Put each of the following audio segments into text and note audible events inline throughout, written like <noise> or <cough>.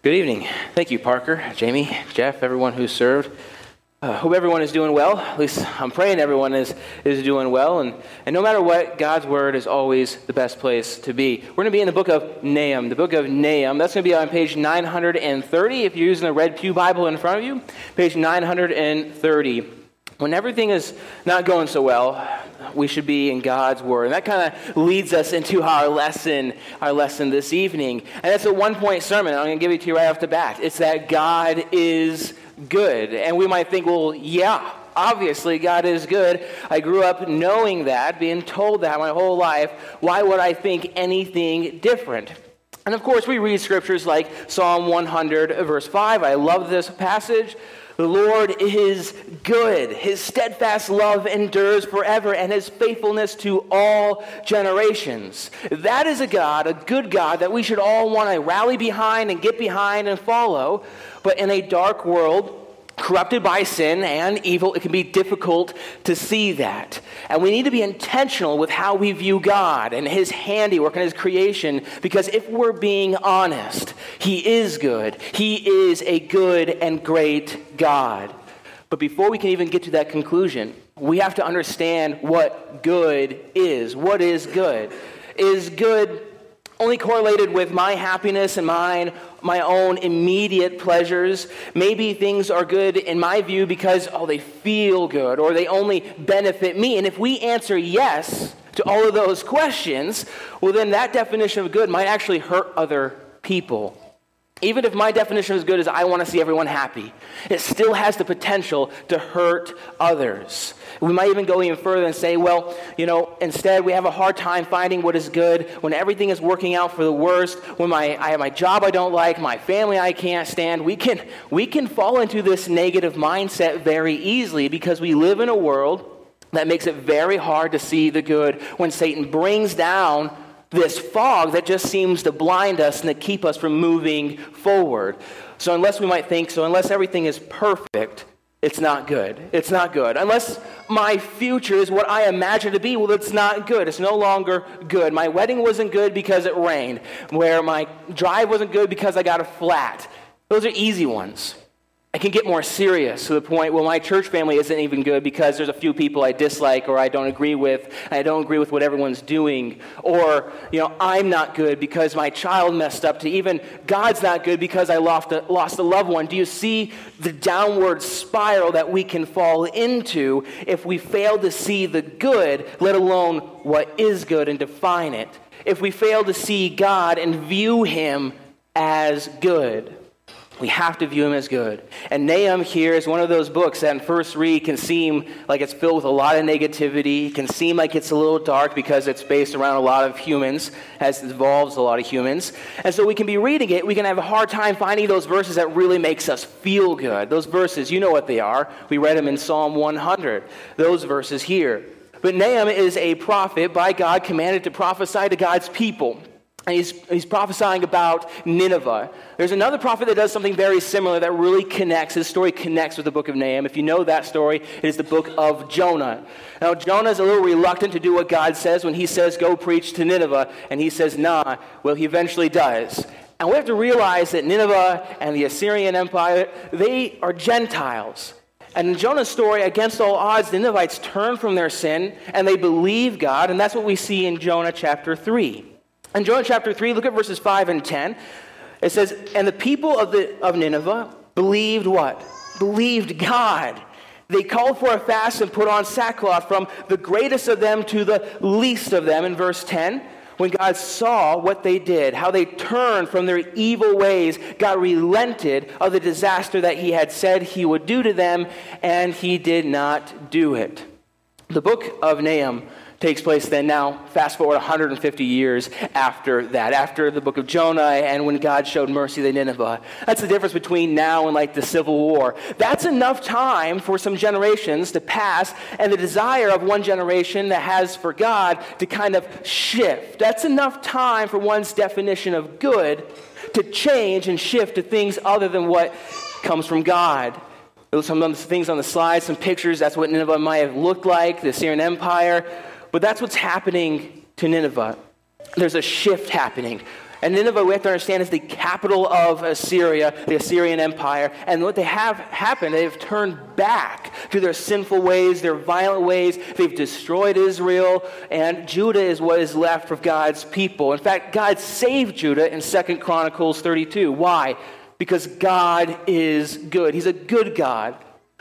Good evening. Thank you, Parker, Jamie, Jeff, everyone who served. Uh, hope everyone is doing well. At least I'm praying everyone is, is doing well. And, and no matter what, God's Word is always the best place to be. We're going to be in the book of Nahum. The book of Nahum. That's going to be on page 930 if you're using the Red Pew Bible in front of you. Page 930. When everything is not going so well, we should be in God's Word. And that kind of leads us into our lesson, our lesson this evening. And it's a one point sermon. I'm going to give it to you right off the bat. It's that God is good. And we might think, well, yeah, obviously God is good. I grew up knowing that, being told that my whole life. Why would I think anything different? And of course, we read scriptures like Psalm 100, verse 5. I love this passage. The Lord is good. His steadfast love endures forever, and his faithfulness to all generations. That is a God, a good God, that we should all want to rally behind and get behind and follow. But in a dark world, corrupted by sin and evil, it can be difficult to see that. And we need to be intentional with how we view God and His handiwork and His creation, because if we're being honest, He is good. He is a good and great God. But before we can even get to that conclusion, we have to understand what good is. What is good? Is good only correlated with my happiness and mine, my own immediate pleasures. Maybe things are good in my view because, oh, they feel good or they only benefit me. And if we answer yes to all of those questions, well, then that definition of good might actually hurt other people. Even if my definition of good is I want to see everyone happy, it still has the potential to hurt others. We might even go even further and say, well, you know, instead we have a hard time finding what is good when everything is working out for the worst, when my, I have my job I don't like, my family I can't stand. We can, we can fall into this negative mindset very easily because we live in a world that makes it very hard to see the good when Satan brings down this fog that just seems to blind us and to keep us from moving forward. So, unless we might think, so unless everything is perfect, it's not good. It's not good. Unless my future is what I imagine to be, well, it's not good. It's no longer good. My wedding wasn't good because it rained, where my drive wasn't good because I got a flat. Those are easy ones. I can get more serious to the point where my church family isn't even good because there's a few people I dislike or I don't agree with. I don't agree with what everyone's doing. Or, you know, I'm not good because my child messed up. To even God's not good because I lost a, lost a loved one. Do you see the downward spiral that we can fall into if we fail to see the good, let alone what is good, and define it? If we fail to see God and view Him as good. We have to view him as good. And Nahum here is one of those books that, in first read, can seem like it's filled with a lot of negativity. Can seem like it's a little dark because it's based around a lot of humans, as it involves a lot of humans. And so we can be reading it, we can have a hard time finding those verses that really makes us feel good. Those verses, you know what they are. We read them in Psalm 100. Those verses here. But Nahum is a prophet by God commanded to prophesy to God's people. And he's, he's prophesying about Nineveh. There's another prophet that does something very similar that really connects. His story connects with the book of Nahum. If you know that story, it is the book of Jonah. Now, Jonah is a little reluctant to do what God says when he says, go preach to Nineveh. And he says, nah. Well, he eventually does. And we have to realize that Nineveh and the Assyrian Empire, they are Gentiles. And in Jonah's story, against all odds, the Ninevites turn from their sin and they believe God. And that's what we see in Jonah chapter 3. In Jonah chapter 3, look at verses 5 and 10. It says, And the people of, the, of Nineveh believed what? Believed God. They called for a fast and put on sackcloth from the greatest of them to the least of them in verse 10. When God saw what they did, how they turned from their evil ways, God relented of the disaster that He had said He would do to them, and He did not do it. The book of Nahum takes place then now, fast forward 150 years after that, after the book of Jonah and when God showed mercy to Nineveh. That's the difference between now and like the Civil War. That's enough time for some generations to pass and the desire of one generation that has for God to kind of shift. That's enough time for one's definition of good to change and shift to things other than what comes from God. Some things on the slide, some pictures, that's what Nineveh might have looked like, the Assyrian Empire. But that's what's happening to Nineveh. There's a shift happening. And Nineveh, we have to understand, is the capital of Assyria, the Assyrian Empire. And what they have happened, they've turned back to their sinful ways, their violent ways. They've destroyed Israel, and Judah is what is left of God's people. In fact, God saved Judah in 2 Chronicles 32. Why? Because God is good. He's a good God.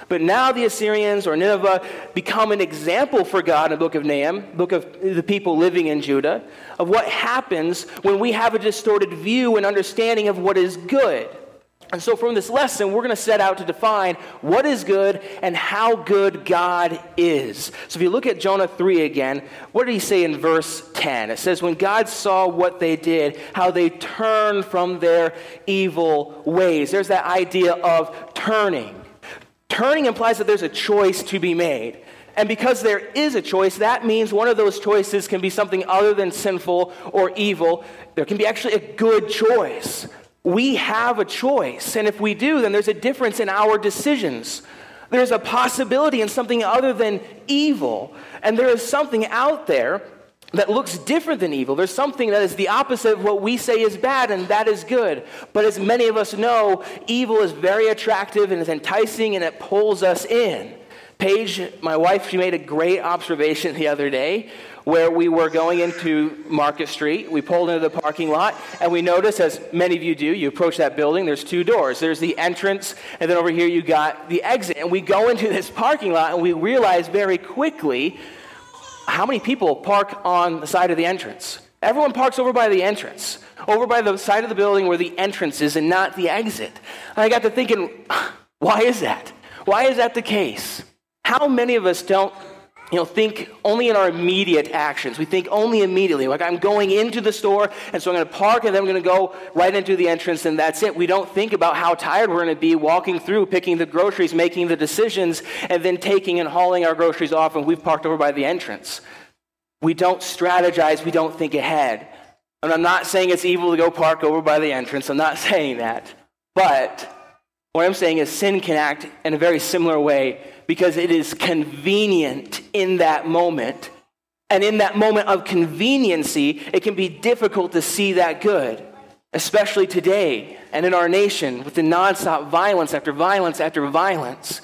But now the Assyrians or Nineveh become an example for God in the book of Nahum, book of the people living in Judah, of what happens when we have a distorted view and understanding of what is good. And so, from this lesson, we're going to set out to define what is good and how good God is. So, if you look at Jonah 3 again, what did he say in verse 10? It says, When God saw what they did, how they turned from their evil ways. There's that idea of turning. Turning implies that there's a choice to be made. And because there is a choice, that means one of those choices can be something other than sinful or evil. There can be actually a good choice. We have a choice. And if we do, then there's a difference in our decisions. There's a possibility in something other than evil. And there is something out there that looks different than evil. There's something that is the opposite of what we say is bad, and that is good. But as many of us know, evil is very attractive and is enticing, and it pulls us in. Paige, my wife, she made a great observation the other day where we were going into Market Street. We pulled into the parking lot, and we noticed, as many of you do, you approach that building, there's two doors. There's the entrance, and then over here you got the exit. And we go into this parking lot, and we realize very quickly how many people park on the side of the entrance? Everyone parks over by the entrance, over by the side of the building where the entrance is and not the exit. And I got to thinking, <sighs> why is that? Why is that the case? How many of us don't you know, think only in our immediate actions. We think only immediately. Like, I'm going into the store, and so I'm going to park, and then I'm going to go right into the entrance, and that's it. We don't think about how tired we're going to be walking through, picking the groceries, making the decisions, and then taking and hauling our groceries off, and we've parked over by the entrance. We don't strategize, we don't think ahead. And I'm not saying it's evil to go park over by the entrance. I'm not <laughs> saying that. But what I'm saying is sin can act in a very similar way because it is convenient in that moment. And in that moment of conveniency, it can be difficult to see that good, especially today and in our nation with the nonstop violence after violence after violence.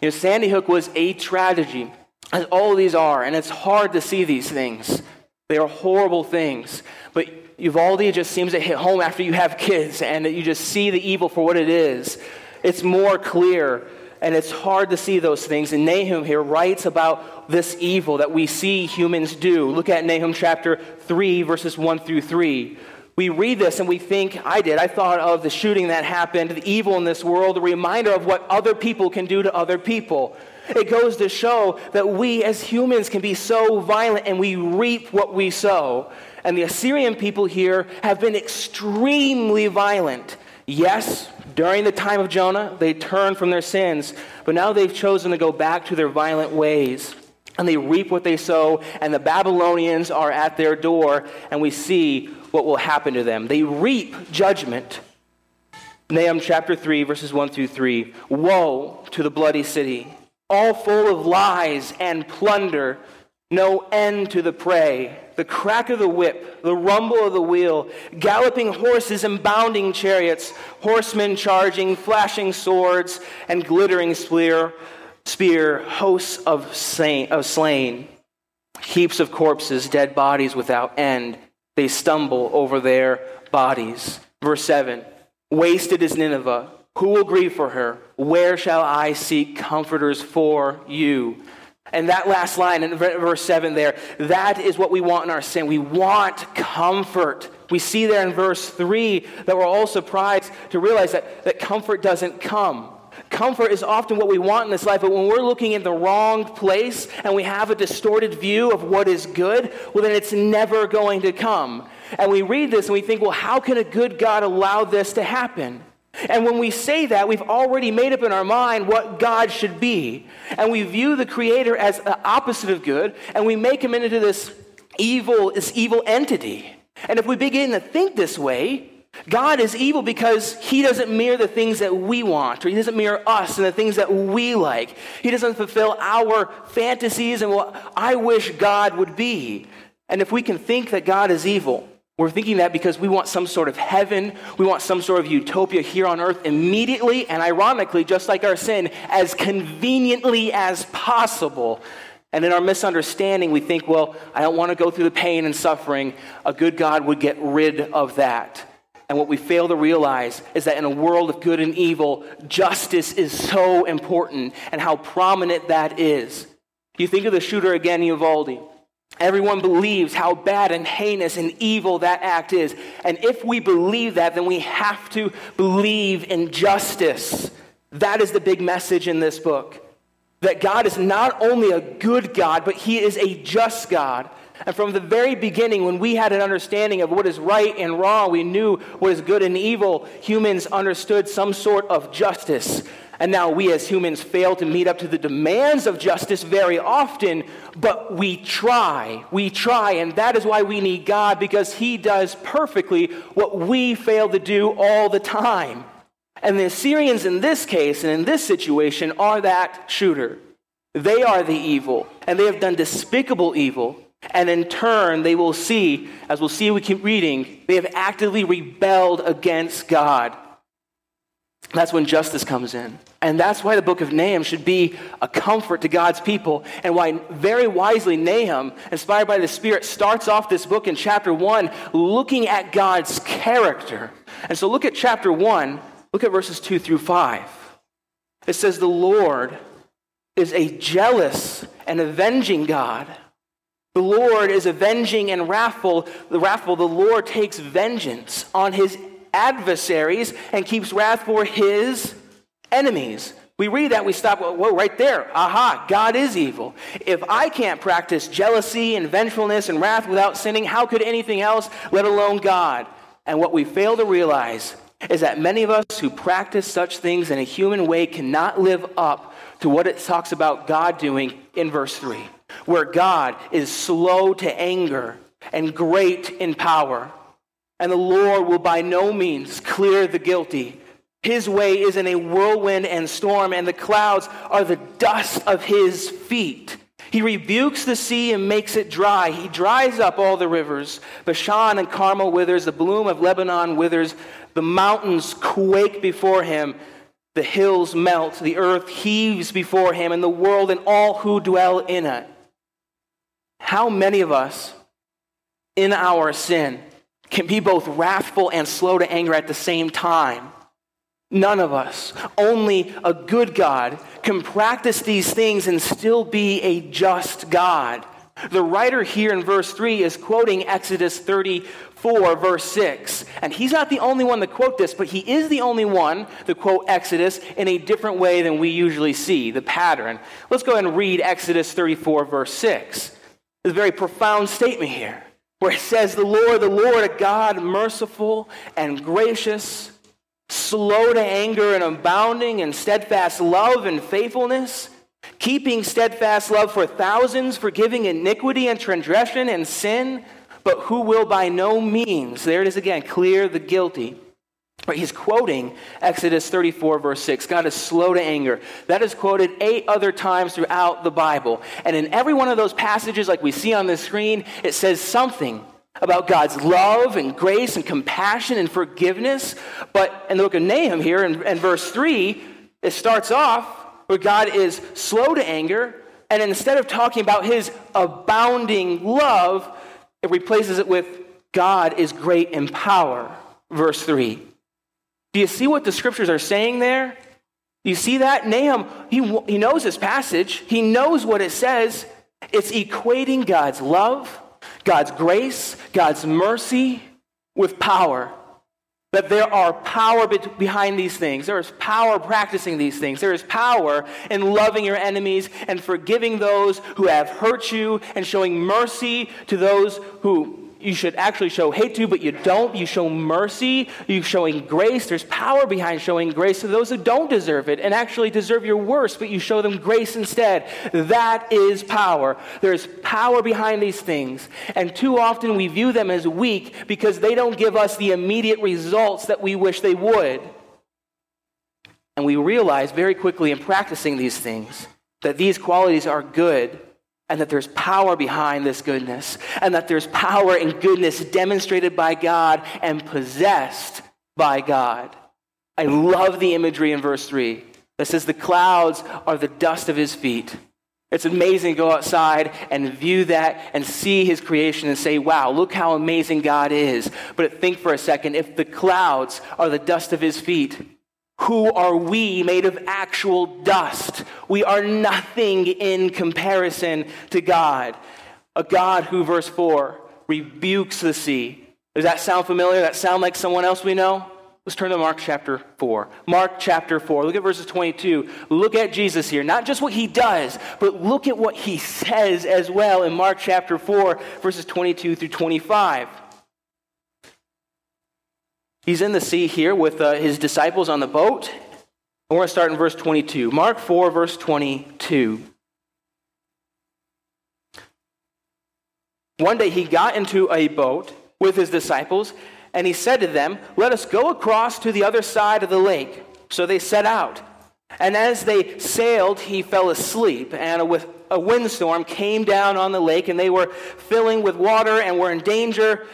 You know, Sandy Hook was a tragedy, as all these are, and it's hard to see these things. They are horrible things. But Uvalde just seems to hit home after you have kids and that you just see the evil for what it is. It's more clear and it's hard to see those things. And Nahum here writes about this evil that we see humans do. Look at Nahum chapter 3, verses 1 through 3. We read this and we think, I did, I thought of the shooting that happened, the evil in this world, a reminder of what other people can do to other people. It goes to show that we as humans can be so violent and we reap what we sow. And the Assyrian people here have been extremely violent. Yes, during the time of Jonah, they turned from their sins, but now they've chosen to go back to their violent ways. And they reap what they sow, and the Babylonians are at their door, and we see what will happen to them. They reap judgment. Nahum chapter 3, verses 1 through 3. Woe to the bloody city, all full of lies and plunder no end to the prey, the crack of the whip, the rumble of the wheel, galloping horses and bounding chariots, horsemen charging, flashing swords, and glittering spear, spear hosts of slain, of slain, heaps of corpses, dead bodies without end. They stumble over their bodies. Verse 7 Wasted is Nineveh. Who will grieve for her? Where shall I seek comforters for you? And that last line in verse 7 there, that is what we want in our sin. We want comfort. We see there in verse 3 that we're all surprised to realize that, that comfort doesn't come. Comfort is often what we want in this life, but when we're looking in the wrong place and we have a distorted view of what is good, well, then it's never going to come. And we read this and we think, well, how can a good God allow this to happen? And when we say that, we've already made up in our mind what God should be. And we view the Creator as the opposite of good, and we make him into this evil, this evil entity. And if we begin to think this way, God is evil because he doesn't mirror the things that we want, or he doesn't mirror us and the things that we like. He doesn't fulfill our fantasies and what I wish God would be. And if we can think that God is evil, We're thinking that because we want some sort of heaven, we want some sort of utopia here on earth immediately and ironically, just like our sin, as conveniently as possible. And in our misunderstanding, we think, well, I don't want to go through the pain and suffering. A good God would get rid of that. And what we fail to realize is that in a world of good and evil, justice is so important and how prominent that is. You think of the shooter again, Uvalde. Everyone believes how bad and heinous and evil that act is. And if we believe that, then we have to believe in justice. That is the big message in this book. That God is not only a good God, but He is a just God. And from the very beginning, when we had an understanding of what is right and wrong, we knew what is good and evil, humans understood some sort of justice. And now we as humans fail to meet up to the demands of justice very often, but we try. We try, and that is why we need God, because He does perfectly what we fail to do all the time. And the Assyrians in this case and in this situation are that shooter. They are the evil, and they have done despicable evil. And in turn, they will see, as we'll see we keep reading, they have actively rebelled against God. That's when justice comes in. And that's why the book of Nahum should be a comfort to God's people, and why very wisely Nahum, inspired by the Spirit, starts off this book in chapter 1 looking at God's character. And so look at chapter 1, look at verses 2 through 5. It says, The Lord is a jealous and avenging God. The Lord is avenging and wrathful. The wrathful, the Lord takes vengeance on his adversaries and keeps wrath for his enemies. We read that, we stop, whoa, right there. Aha, God is evil. If I can't practice jealousy and vengefulness and wrath without sinning, how could anything else, let alone God? And what we fail to realize is that many of us who practice such things in a human way cannot live up to what it talks about God doing in verse 3, where God is slow to anger and great in power and the Lord will by no means clear the guilty. His way is in a whirlwind and storm, and the clouds are the dust of his feet. He rebukes the sea and makes it dry. He dries up all the rivers. Bashan and Carmel withers, the bloom of Lebanon withers. The mountains quake before him. The hills melt. The earth heaves before him, and the world and all who dwell in it. How many of us in our sin can be both wrathful and slow to anger at the same time. None of us, only a good God, can practice these things and still be a just God. The writer here in verse 3 is quoting Exodus 34, verse 6. And he's not the only one to quote this, but he is the only one to quote Exodus in a different way than we usually see, the pattern. Let's go ahead and read Exodus 34, verse 6. It's a very profound statement here where it says, The Lord, the Lord, a God merciful and gracious, slow to anger and abounding in steadfast love and faithfulness, keeping steadfast love for thousands, forgiving iniquity and transgression and sin, but who will by no means, there it is again, clear the guilty He's quoting Exodus 34, verse 6. God is slow to anger. That is quoted eight other times throughout the Bible. And in every one of those passages, like we see on the screen, it says something about God's love and grace and compassion and forgiveness. But in the book of Nahum here, in, in verse 3, it starts off where God is slow to anger. And instead of talking about his abounding love, it replaces it with God is great in power. Verse 3. Do you see what the scriptures are saying there? You see that? Nahum, he, he knows this passage, he knows what it says. It's equating God's love, God's grace, God's mercy with power. That there are power behind these things. There is power practicing these things. There is power in loving your enemies and forgiving those who have hurt you and showing mercy to those who you should actually show hate to, but you don't. You show mercy. you're showing grace. There's power behind showing grace to those who don't deserve it and actually deserve your worst, but you show them grace instead. That is power. There's power behind these things. And too often we view them as weak because they don't give us the immediate results that we wish they would. And we realize very quickly in practicing these things that these qualities are good and that there's power behind this goodness, and that there's power and goodness demonstrated by God and possessed by God. I love the imagery in verse 3 that says, The clouds are the dust of his feet. It's amazing to go outside and view that and see his creation and say, wow, look how amazing God is. But think for a second if the clouds are the dust of his feet, who are we made of actual dust? We are nothing in comparison to God. A God who, verse 4, rebukes the sea. Does that sound familiar? That sound like someone else we know? Let's turn to Mark chapter 4. Mark chapter 4. Look at verses 22. Look at Jesus here. Not just what he does, but look at what he says as well in Mark chapter 4, verses 22 through 25. He's in the sea here with uh, his disciples on the boat. And we're going to start in verse 22. Mark 4, verse 22. One day he got into a boat with his disciples and he said to them, Let us go across to the other side of the lake. So they set out. And as they sailed, he fell asleep, and a, a windstorm came down on the lake, and they were filling with water and were in danger.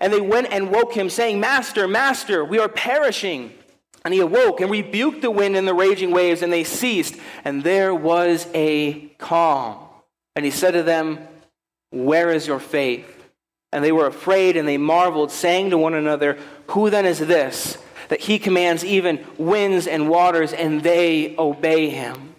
And they went and woke him, saying, Master, Master, we are perishing. And he awoke and rebuked the wind and the raging waves, and they ceased. And there was a calm. And he said to them, Where is your faith? And they were afraid and they marveled, saying to one another, Who then is this, that he commands even winds and waters, and they obey him?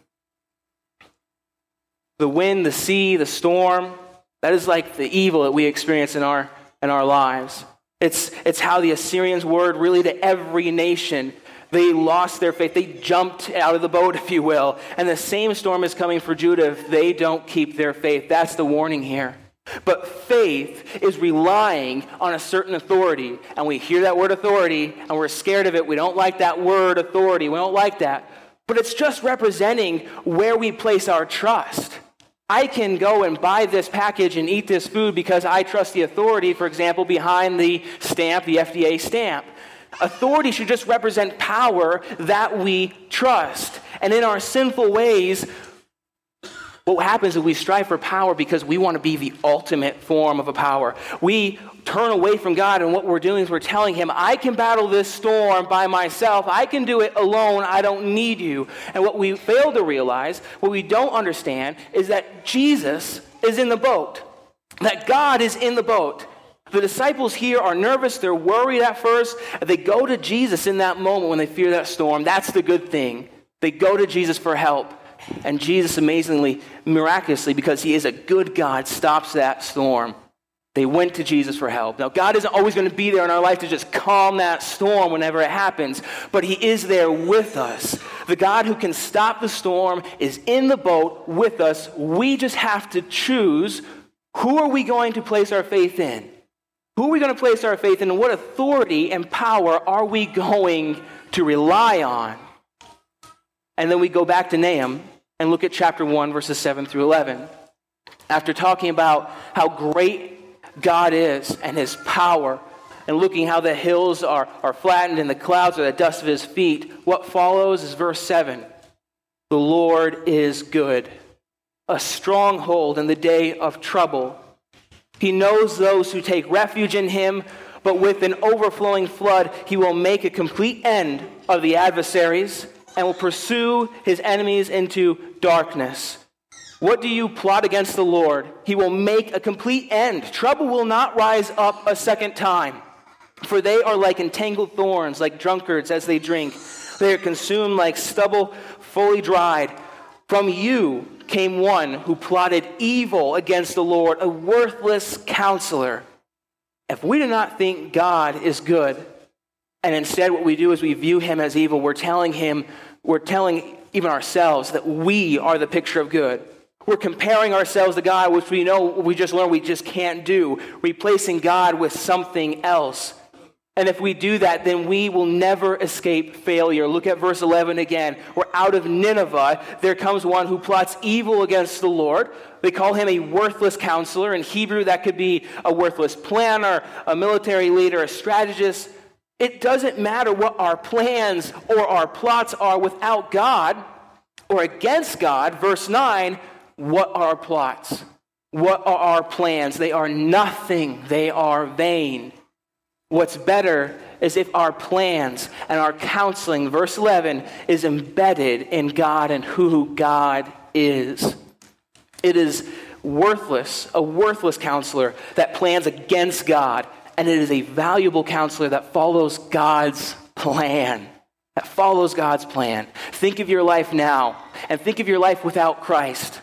The wind, the sea, the storm, that is like the evil that we experience in our, in our lives. It's, it's how the Assyrians were really to every nation. They lost their faith. They jumped out of the boat, <laughs> if you will. And the same storm is coming for Judah if they don't keep their faith. That's the warning here. But faith is relying on a certain authority. And we hear that word authority and we're scared of it. We don't like that word authority. We don't like that. But it's just representing where we place our trust. I can go and buy this package and eat this food because I trust the authority, for example, behind the stamp, the FDA stamp. Authority should just represent power that we trust. And in our sinful ways, what happens is we strive for power because we want to be the ultimate form of a power. We turn away from God, and what we're doing is we're telling Him, I can battle this storm by myself. I can do it alone. I don't need you. And what we fail to realize, what we don't understand, is that Jesus is in the boat, that God is in the boat. The disciples here are nervous, they're worried at first. They go to Jesus in that moment when they fear that storm. That's the good thing. They go to Jesus for help. And Jesus amazingly, miraculously, because he is a good God, stops that storm. They went to Jesus for help. Now, God isn't always going to be there in our life to just calm that storm whenever it happens, but He is there with us. The God who can stop the storm is in the boat with us. We just have to choose who are we going to place our faith in? Who are we going to place our faith in? What authority and power are we going to rely on? And then we go back to Nahum and look at chapter 1, verses 7 through 11. After talking about how great God is and his power, and looking how the hills are, are flattened and the clouds are the dust of his feet, what follows is verse 7 The Lord is good, a stronghold in the day of trouble. He knows those who take refuge in him, but with an overflowing flood, he will make a complete end of the adversaries and will pursue his enemies into darkness. What do you plot against the Lord? He will make a complete end. Trouble will not rise up a second time. For they are like entangled thorns, like drunkards as they drink. They are consumed like stubble fully dried. From you came one who plotted evil against the Lord, a worthless counselor. If we do not think God is good, and instead what we do is we view him as evil, we're telling him we're telling even ourselves that we are the picture of good. We're comparing ourselves to God, which we know we just learned we just can't do, replacing God with something else. And if we do that, then we will never escape failure. Look at verse 11 again. We're out of Nineveh. There comes one who plots evil against the Lord. They call him a worthless counselor. In Hebrew, that could be a worthless planner, a military leader, a strategist. It doesn't matter what our plans or our plots are without God or against God. Verse 9, what are our plots? What are our plans? They are nothing, they are vain. What's better is if our plans and our counseling, verse 11, is embedded in God and who God is. It is worthless, a worthless counselor that plans against God, and it is a valuable counselor that follows God's plan. That follows God's plan. Think of your life now and think of your life without Christ.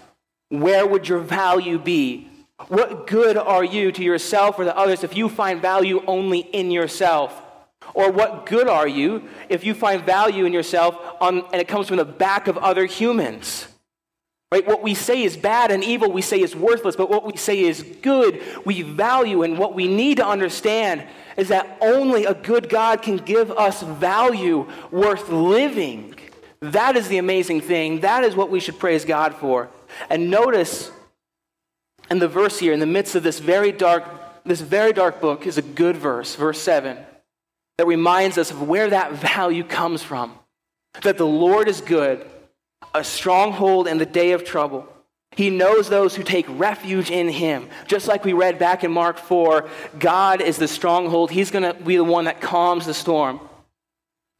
Where would your value be? What good are you to yourself or to others if you find value only in yourself? Or what good are you if you find value in yourself on, and it comes from the back of other humans? Right? What we say is bad and evil, we say is worthless, but what we say is good, we value. And what we need to understand is that only a good God can give us value worth living. That is the amazing thing. That is what we should praise God for. And notice in the verse here, in the midst of this very dark, this very dark book, is a good verse, verse 7, that reminds us of where that value comes from. That the Lord is good, a stronghold in the day of trouble. He knows those who take refuge in him. Just like we read back in Mark 4, God is the stronghold. He's going to be the one that calms the storm.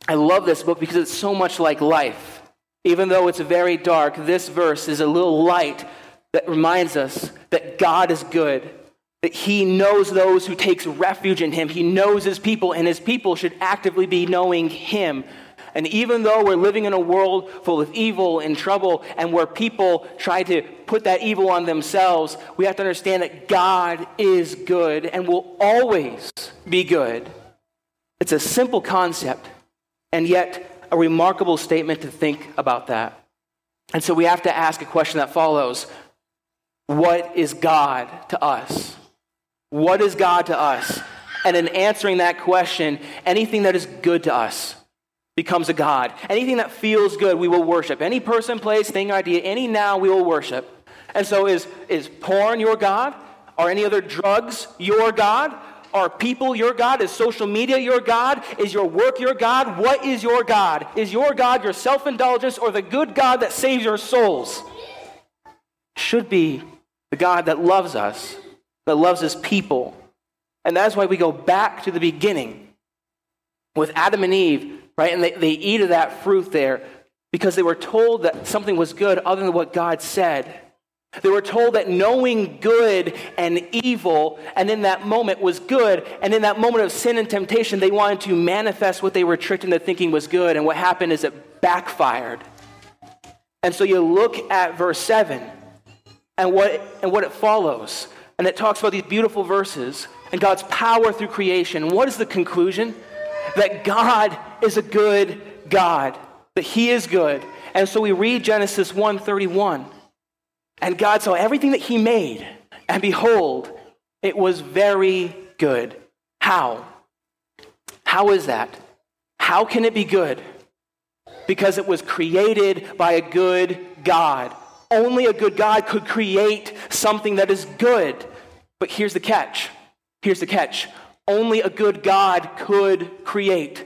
I love this book because it's so much like life. Even though it's very dark, this verse is a little light that reminds us that God is good, that He knows those who takes refuge in Him. He knows His people, and His people should actively be knowing Him. And even though we're living in a world full of evil and trouble, and where people try to put that evil on themselves, we have to understand that God is good and will always be good. It's a simple concept, and yet a remarkable statement to think about that. And so we have to ask a question that follows What is God to us? What is God to us? And in answering that question, anything that is good to us becomes a God. Anything that feels good, we will worship. Any person, place, thing, idea, any now, we will worship. And so is, is porn your God? Are any other drugs your God? Are people your God? Is social media your God? Is your work your God? What is your God? Is your God your self indulgence or the good God that saves your souls? Should be the God that loves us, that loves his people. And that's why we go back to the beginning with Adam and Eve, right? And they, they eat of that fruit there because they were told that something was good other than what God said. They were told that knowing good and evil, and in that moment was good, and in that moment of sin and temptation, they wanted to manifest what they were tricked into thinking was good, and what happened is it backfired. And so you look at verse 7 and what, and what it follows, and it talks about these beautiful verses and God's power through creation. What is the conclusion? That God is a good God, that He is good. And so we read Genesis 1:31. And God saw everything that he made, and behold, it was very good. How? How is that? How can it be good? Because it was created by a good God. Only a good God could create something that is good. But here's the catch. Here's the catch. Only a good God could create.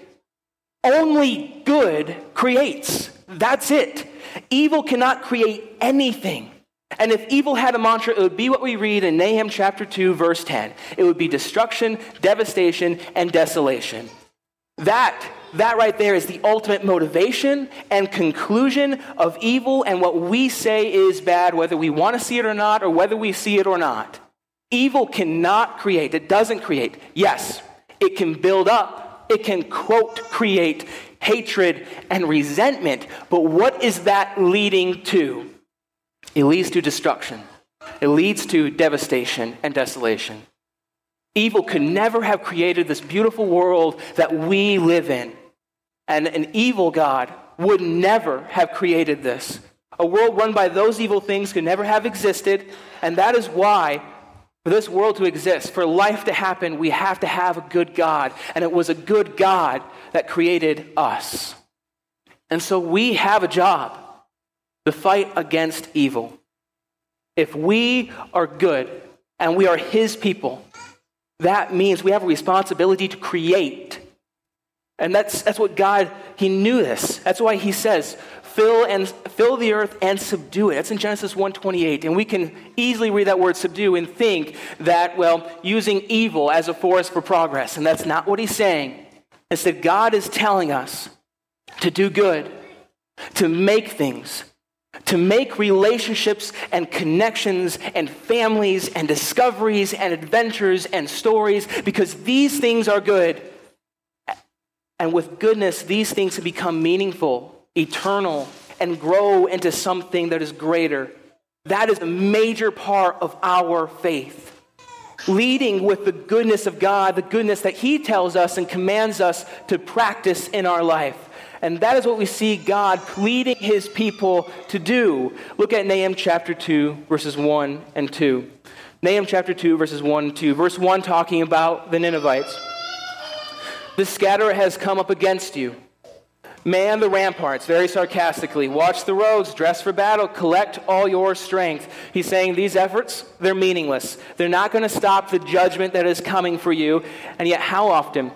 Only good creates. That's it. Evil cannot create anything. And if evil had a mantra, it would be what we read in Nahum chapter 2, verse 10. It would be destruction, devastation, and desolation. That, that right there is the ultimate motivation and conclusion of evil and what we say is bad, whether we want to see it or not, or whether we see it or not. Evil cannot create, it doesn't create. Yes, it can build up, it can, quote, create hatred and resentment, but what is that leading to? It leads to destruction. It leads to devastation and desolation. Evil could never have created this beautiful world that we live in. And an evil God would never have created this. A world run by those evil things could never have existed. And that is why, for this world to exist, for life to happen, we have to have a good God. And it was a good God that created us. And so we have a job the fight against evil. If we are good and we are His people, that means we have a responsibility to create. And that's, that's what God, He knew this. That's why He says, fill and fill the earth and subdue it. That's in Genesis 1:28. And we can easily read that word subdue and think that, well, using evil as a force for progress. And that's not what he's saying. Instead, God is telling us to do good, to make things, to make relationships and connections and families and discoveries and adventures and stories because these things are good. And with goodness, these things have become meaningful eternal, and grow into something that is greater. That is a major part of our faith. Leading with the goodness of God, the goodness that He tells us and commands us to practice in our life. And that is what we see God pleading His people to do. Look at Nahum chapter 2, verses 1 and 2. Nahum chapter 2, verses 1 and 2. Verse 1 talking about the Ninevites. The scatterer has come up against you Man the ramparts, very sarcastically. Watch the roads, dress for battle, collect all your strength. He's saying these efforts, they're meaningless. They're not going to stop the judgment that is coming for you. And yet, how often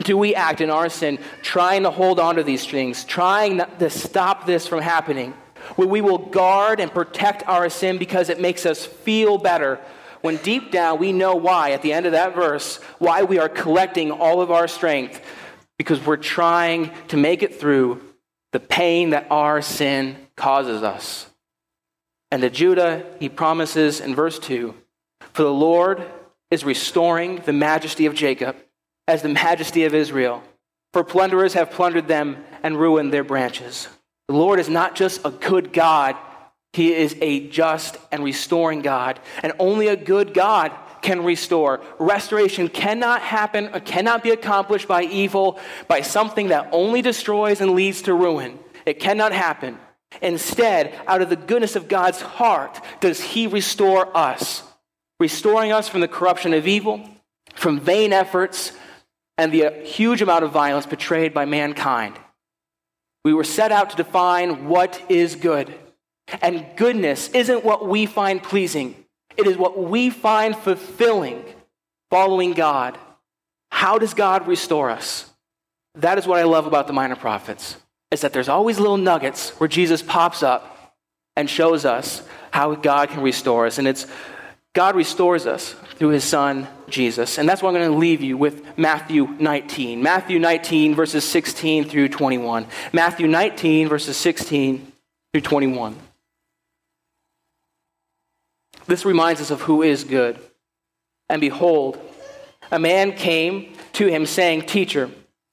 do we act in our sin trying to hold on to these things, trying to stop this from happening? Where we will guard and protect our sin because it makes us feel better when deep down we know why, at the end of that verse, why we are collecting all of our strength because we're trying to make it through the pain that our sin causes us. And to Judah, he promises in verse 2 For the Lord is restoring the majesty of Jacob as the majesty of Israel. For plunderers have plundered them and ruined their branches. The Lord is not just a good God, He is a just and restoring God. And only a good God can restore. Restoration cannot happen or cannot be accomplished by evil, by something that only destroys and leads to ruin. It cannot happen. Instead, out of the goodness of God's heart, does He restore us, restoring us from the corruption of evil, from vain efforts, and the huge amount of violence betrayed by mankind. We were set out to define what is good. And goodness isn't what we find pleasing. It is what we find fulfilling following God. How does God restore us? That is what I love about the minor prophets. Is that there's always little nuggets where Jesus pops up and shows us how God can restore us. And it's God restores us through his son Jesus. And that's why I'm going to leave you with Matthew 19. Matthew 19 verses 16 through 21. Matthew 19 verses 16 through 21. This reminds us of who is good. And behold, a man came to him saying, Teacher,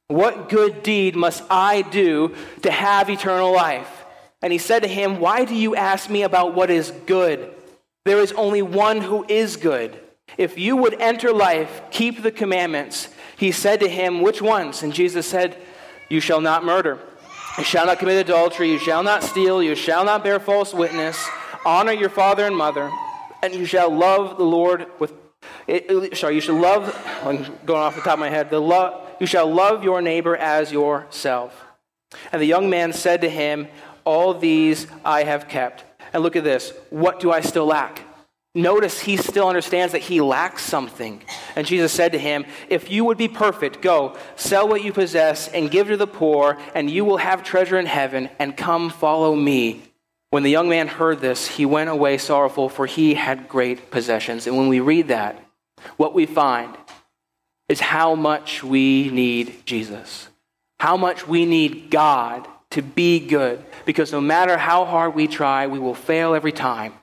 what good deed must I do to have eternal life? And he said to him, Why do you ask me about what is good? There is only one who is good. If you would enter life, keep the commandments. He said to him, Which ones? And Jesus said, You shall not murder. You shall not commit adultery. You shall not steal. You shall not bear false witness. Honor your father and mother and you shall love the Lord with. Sorry, you shall love. I'm going off the top of my head. The love. You shall love your neighbor as yourself. And the young man said to him, All these I have kept. And look at this. What do I still lack? Notice he still understands that he lacks something. And Jesus said to him, If you would be perfect, go, sell what you possess, and give to the poor, and you will have treasure in heaven, and come follow me. When the young man heard this, he went away sorrowful, for he had great possessions. And when we read that, what we find is how much we need Jesus, how much we need God to be good, because no matter how hard we try, we will fail every time.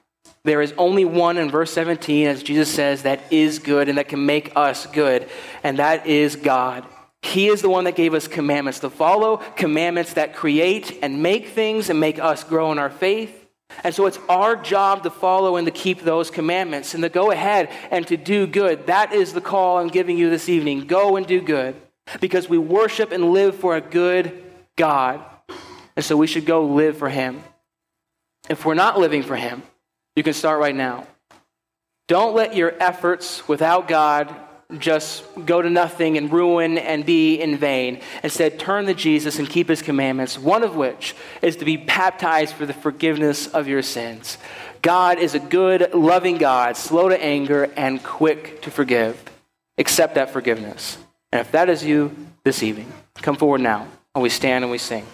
There is only one in verse 17, as Jesus says, that is good and that can make us good, and that is God. He is the one that gave us commandments to follow, commandments that create and make things and make us grow in our faith. And so it's our job to follow and to keep those commandments and to go ahead and to do good. That is the call I'm giving you this evening. Go and do good because we worship and live for a good God. And so we should go live for Him. If we're not living for Him, you can start right now. Don't let your efforts without God just go to nothing and ruin and be in vain. Instead, turn to Jesus and keep his commandments, one of which is to be baptized for the forgiveness of your sins. God is a good, loving God, slow to anger and quick to forgive. Accept that forgiveness. And if that is you this evening, come forward now and we stand and we sing.